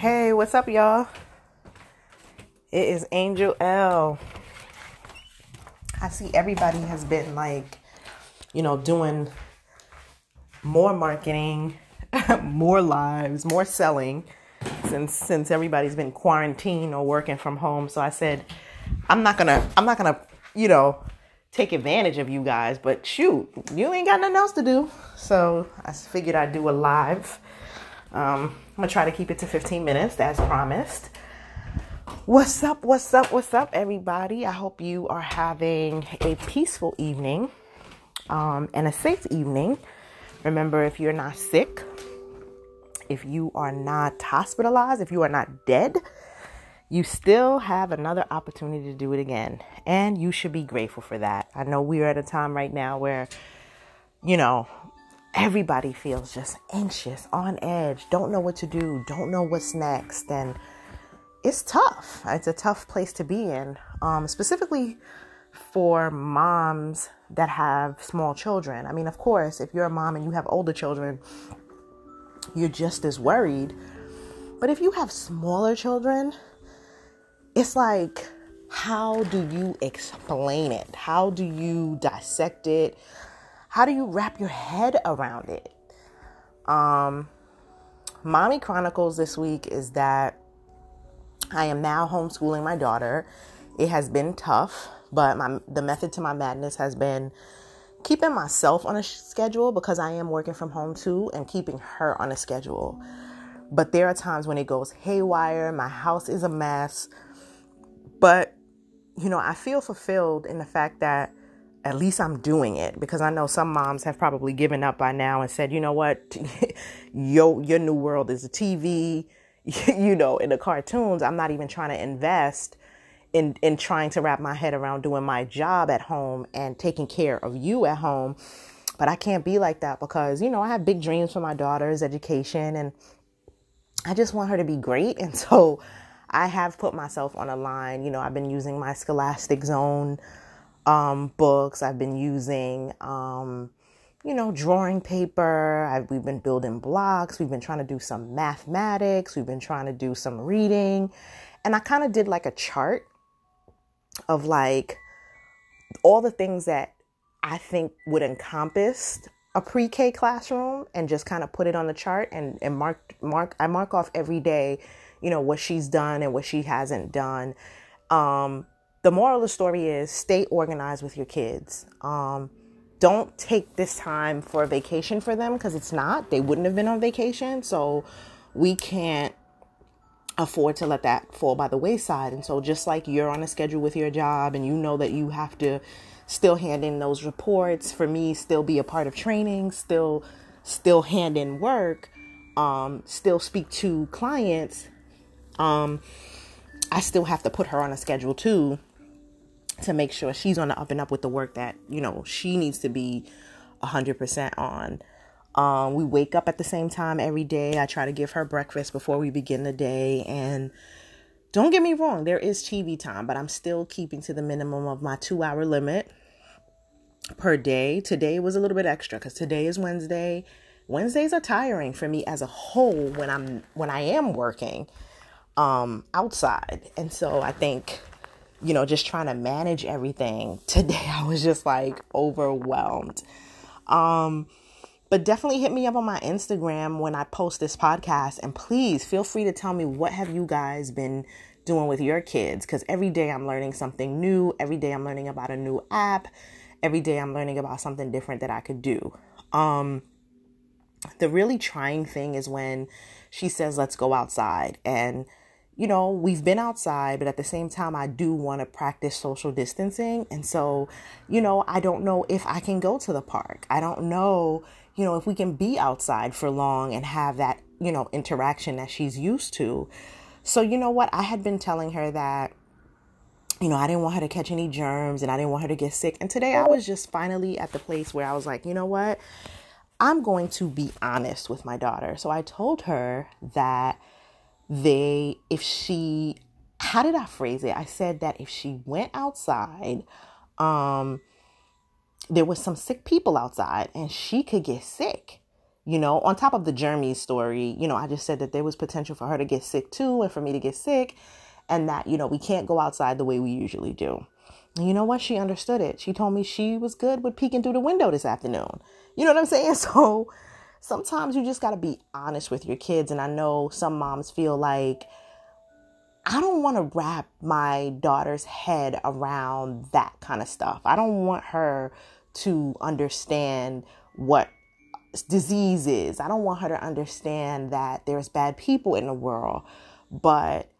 Hey, what's up, y'all? It is Angel L. I see everybody has been like, you know, doing more marketing, more lives, more selling since since everybody's been quarantined or working from home. So I said, I'm not gonna, I'm not gonna, you know, take advantage of you guys. But shoot, you ain't got nothing else to do. So I figured I'd do a live. Um, I'm gonna try to keep it to 15 minutes as promised. What's up? What's up? What's up, everybody? I hope you are having a peaceful evening um, and a safe evening. Remember, if you're not sick, if you are not hospitalized, if you are not dead, you still have another opportunity to do it again. And you should be grateful for that. I know we're at a time right now where, you know, everybody feels just anxious, on edge, don't know what to do, don't know what's next. And it's tough. It's a tough place to be in, um, specifically for moms that have small children. I mean, of course, if you're a mom and you have older children, you're just as worried. But if you have smaller children, it's like, how do you explain it? How do you dissect it? How do you wrap your head around it? Um, Mommy Chronicles this week is that I am now homeschooling my daughter. It has been tough, but my the method to my madness has been keeping myself on a schedule because I am working from home too and keeping her on a schedule. But there are times when it goes haywire, my house is a mess. But you know, I feel fulfilled in the fact that at least I'm doing it because I know some moms have probably given up by now and said, you know what, your your new world is a TV, you know, in the cartoons. I'm not even trying to invest in in trying to wrap my head around doing my job at home and taking care of you at home. But I can't be like that because, you know, I have big dreams for my daughter's education and I just want her to be great. And so I have put myself on a line. You know, I've been using my Scholastic Zone um, books. I've been using, um, you know, drawing paper. I've, we've been building blocks. We've been trying to do some mathematics. We've been trying to do some reading. And I kind of did like a chart of like all the things that I think would encompass a pre-K classroom and just kind of put it on the chart and, and mark mark I mark off every day, you know, what she's done and what she hasn't done. Um, the moral of the story is stay organized with your kids. Um, don't take this time for a vacation for them because it's not. They wouldn't have been on vacation. So we can't afford to let that fall by the wayside. And so, just like you're on a schedule with your job and you know that you have to still hand in those reports, for me, still be a part of training, still, still hand in work, um, still speak to clients, um, I still have to put her on a schedule too to make sure she's on the up and up with the work that, you know, she needs to be 100% on. Um, we wake up at the same time every day. I try to give her breakfast before we begin the day. And don't get me wrong, there is TV time, but I'm still keeping to the minimum of my two hour limit per day. Today was a little bit extra because today is Wednesday. Wednesdays are tiring for me as a whole when I'm when I am working um outside. And so I think you know, just trying to manage everything. Today I was just like overwhelmed. Um but definitely hit me up on my Instagram when I post this podcast and please feel free to tell me what have you guys been doing with your kids cuz every day I'm learning something new, every day I'm learning about a new app, every day I'm learning about something different that I could do. Um the really trying thing is when she says let's go outside and you know, we've been outside, but at the same time, I do want to practice social distancing. And so, you know, I don't know if I can go to the park. I don't know, you know, if we can be outside for long and have that, you know, interaction that she's used to. So, you know what? I had been telling her that, you know, I didn't want her to catch any germs and I didn't want her to get sick. And today I was just finally at the place where I was like, you know what? I'm going to be honest with my daughter. So I told her that they if she how did I phrase it? I said that if she went outside, um, there was some sick people outside and she could get sick, you know, on top of the Jeremy story, you know, I just said that there was potential for her to get sick too and for me to get sick and that, you know, we can't go outside the way we usually do. And you know what? She understood it. She told me she was good with peeking through the window this afternoon. You know what I'm saying? So sometimes you just got to be honest with your kids. And I know some moms feel like, I don't want to wrap my daughter's head around that kind of stuff. I don't want her to understand what disease is. I don't want her to understand that there's bad people in the world. But,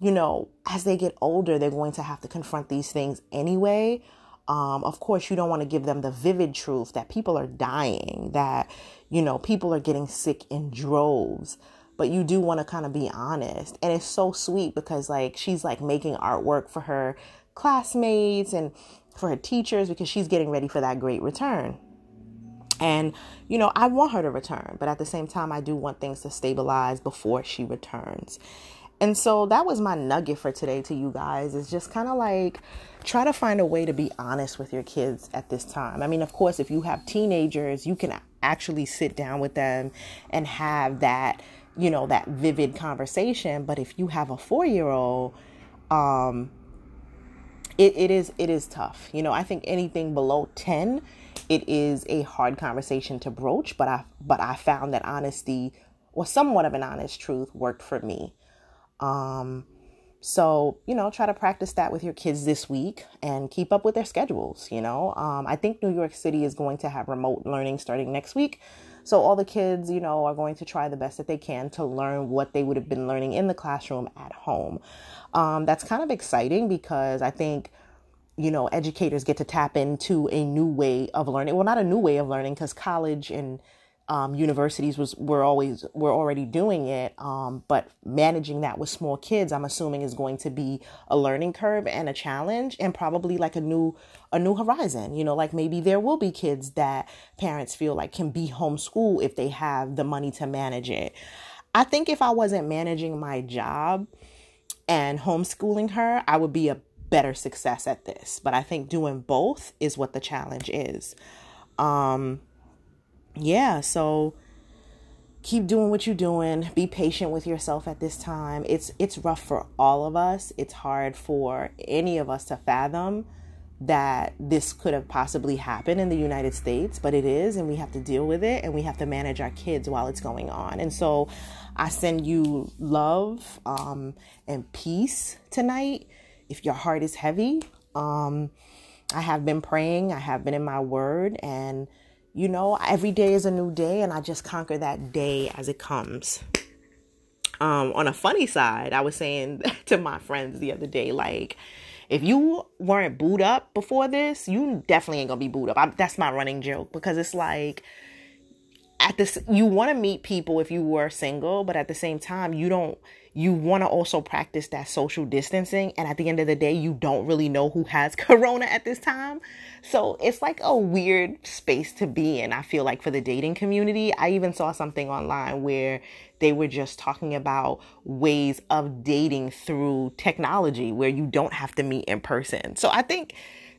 you know, as they get older, they're going to have to confront these things anyway. Um, of course, you don't want to give them the vivid truth that people are dying, that, you know, people are getting sick in droves. But you do want to kind of be honest. And it's so sweet because, like, she's like making artwork for her classmates and for her teachers because she's getting ready for that great return. And, you know, I want her to return, but at the same time, I do want things to stabilize before she returns. And so that was my nugget for today to you guys is just kind of like try to find a way to be honest with your kids at this time. I mean, of course, if you have teenagers, you can actually sit down with them and have that, you know, that vivid conversation. But if you have a four year old, um, it, it is it is tough. You know, I think anything below 10 it is a hard conversation to broach, but I but I found that honesty or somewhat of an honest truth worked for me. Um, so you know, try to practice that with your kids this week and keep up with their schedules. You know, um, I think New York City is going to have remote learning starting next week. So all the kids, you know, are going to try the best that they can to learn what they would have been learning in the classroom at home. Um, that's kind of exciting because I think you know, educators get to tap into a new way of learning. Well, not a new way of learning because college and um, universities was were always were already doing it. Um, but managing that with small kids, I'm assuming, is going to be a learning curve and a challenge, and probably like a new a new horizon. You know, like maybe there will be kids that parents feel like can be homeschool if they have the money to manage it. I think if I wasn't managing my job and homeschooling her, I would be a better success at this. But I think doing both is what the challenge is. Um yeah, so keep doing what you're doing. Be patient with yourself at this time. It's it's rough for all of us. It's hard for any of us to fathom that this could have possibly happened in the United States, but it is, and we have to deal with it and we have to manage our kids while it's going on. And so I send you love um, and peace tonight if your heart is heavy, um, I have been praying, I have been in my word, and you know, every day is a new day, and I just conquer that day as it comes. Um, on a funny side, I was saying to my friends the other day, like, if you weren't booed up before this, you definitely ain't gonna be booed up. I, that's my running joke because it's like, at this, you want to meet people if you were single, but at the same time, you don't you want to also practice that social distancing. And at the end of the day, you don't really know who has corona at this time. So it's like a weird space to be in, I feel like, for the dating community. I even saw something online where they were just talking about ways of dating through technology where you don't have to meet in person. So I think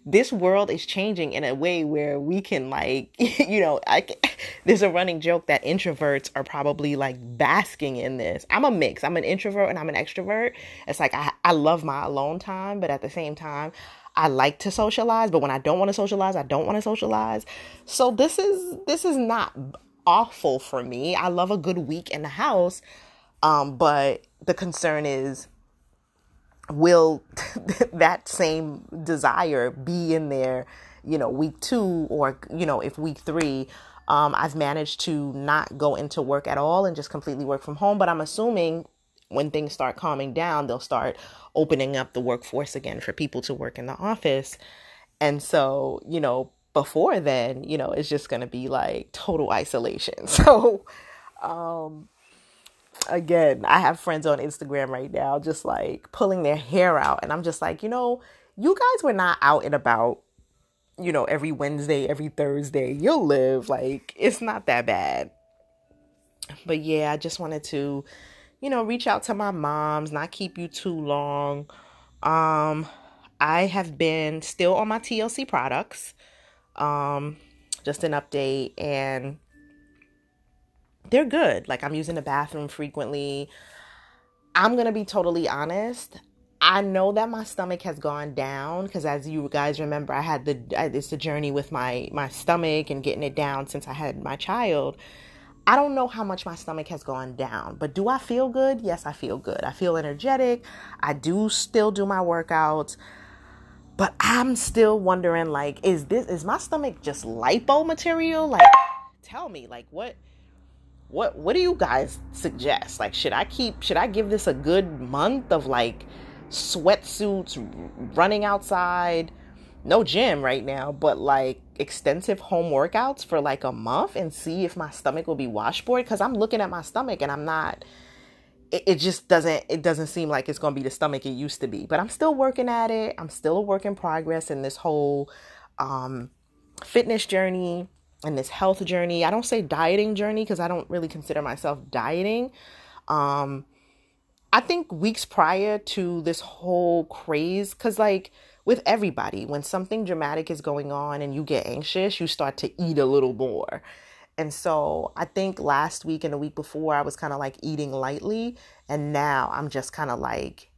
this world is changing in a way where we can like you know i there's a running joke that introverts are probably like basking in this. I'm a mix. I'm an introvert and i'm an extrovert. It's like i, I love my alone time but at the same time i like to socialize but when i don't want to socialize i don't want to socialize. So this is this is not awful for me. I love a good week in the house um but the concern is will that same desire be in there, you know, week two or, you know, if week three, um, I've managed to not go into work at all and just completely work from home. But I'm assuming when things start calming down, they'll start opening up the workforce again for people to work in the office. And so, you know, before then, you know, it's just going to be like total isolation. So, um, again, I have friends on Instagram right now just like pulling their hair out. And I'm just like, you know, you guys were not out and about, you know, every Wednesday, every Thursday. You'll live. Like, it's not that bad. But yeah, I just wanted to, you know, reach out to my moms, not keep you too long. Um, I have been still on my TLC products. Um, just an update and they're good. Like I'm using the bathroom frequently. I'm going to be totally honest. I know that my stomach has gone down because, as you guys remember, I had the it's the journey with my my stomach and getting it down since I had my child. I don't know how much my stomach has gone down, but do I feel good? Yes, I feel good. I feel energetic. I do still do my workouts, but I'm still wondering like, is this is my stomach just lipo material? Like, tell me, like, what what what do you guys suggest? Like, should I keep? Should I give this a good month of like? sweatsuits, running outside, no gym right now, but like extensive home workouts for like a month and see if my stomach will be washboard because I'm looking at my stomach and I'm not it, it just doesn't it doesn't seem like it's gonna be the stomach it used to be. But I'm still working at it. I'm still a work in progress in this whole um fitness journey and this health journey. I don't say dieting journey because I don't really consider myself dieting. Um I think weeks prior to this whole craze, because like with everybody, when something dramatic is going on and you get anxious, you start to eat a little more. And so I think last week and the week before, I was kind of like eating lightly. And now I'm just kind of like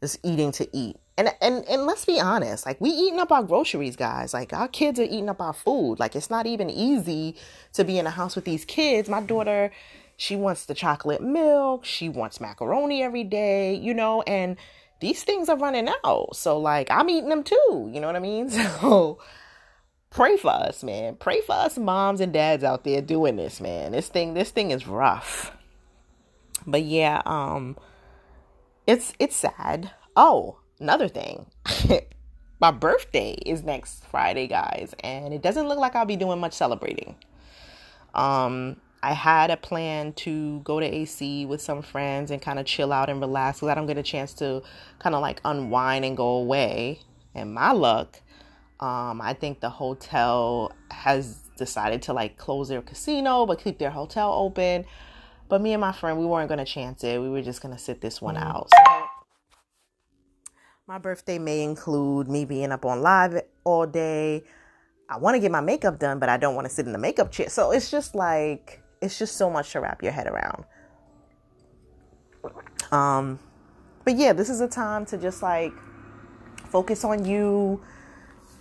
just eating to eat. And, and and let's be honest, like we eating up our groceries, guys. Like our kids are eating up our food. Like it's not even easy to be in a house with these kids. My daughter she wants the chocolate milk. She wants macaroni every day, you know, and these things are running out. So, like, I'm eating them too. You know what I mean? So, pray for us, man. Pray for us moms and dads out there doing this, man. This thing, this thing is rough. But yeah, um, it's it's sad. Oh, another thing. My birthday is next Friday, guys, and it doesn't look like I'll be doing much celebrating. Um, I had a plan to go to AC with some friends and kind of chill out and relax because I don't get a chance to kind of like unwind and go away. And my luck, um, I think the hotel has decided to like close their casino but keep their hotel open. But me and my friend, we weren't going to chance it. We were just going to sit this one mm-hmm. out. So my birthday may include me being up on live all day. I want to get my makeup done, but I don't want to sit in the makeup chair. So it's just like it's just so much to wrap your head around. Um, but yeah, this is a time to just like focus on you,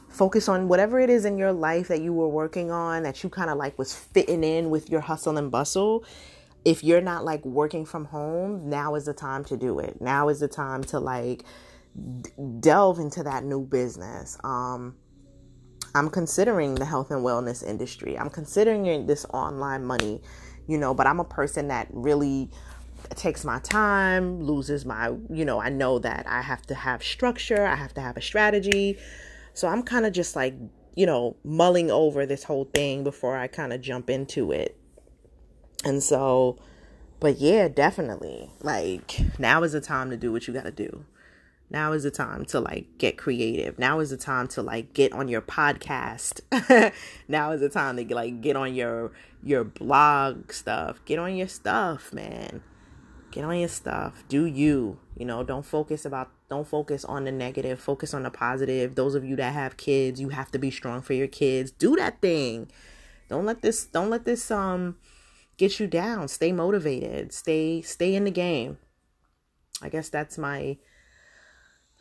focus on whatever it is in your life that you were working on that you kind of like was fitting in with your hustle and bustle. If you're not like working from home, now is the time to do it. Now is the time to like d- delve into that new business. Um, I'm considering the health and wellness industry. I'm considering this online money, you know, but I'm a person that really takes my time, loses my, you know, I know that I have to have structure, I have to have a strategy. So I'm kind of just like, you know, mulling over this whole thing before I kind of jump into it. And so, but yeah, definitely. Like, now is the time to do what you got to do. Now is the time to like get creative. Now is the time to like get on your podcast. now is the time to like get on your your blog stuff. Get on your stuff, man. Get on your stuff. Do you. You know, don't focus about don't focus on the negative. Focus on the positive. Those of you that have kids, you have to be strong for your kids. Do that thing. Don't let this don't let this um get you down. Stay motivated. Stay stay in the game. I guess that's my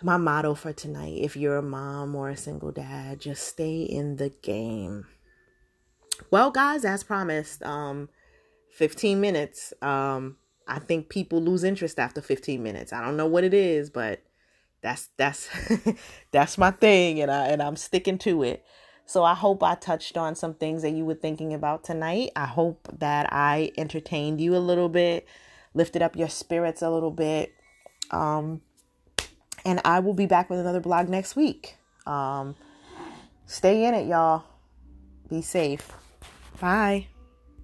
my motto for tonight if you're a mom or a single dad just stay in the game well guys as promised um 15 minutes um i think people lose interest after 15 minutes i don't know what it is but that's that's that's my thing and i and i'm sticking to it so i hope i touched on some things that you were thinking about tonight i hope that i entertained you a little bit lifted up your spirits a little bit um and I will be back with another blog next week. Um, stay in it, y'all. Be safe. Bye.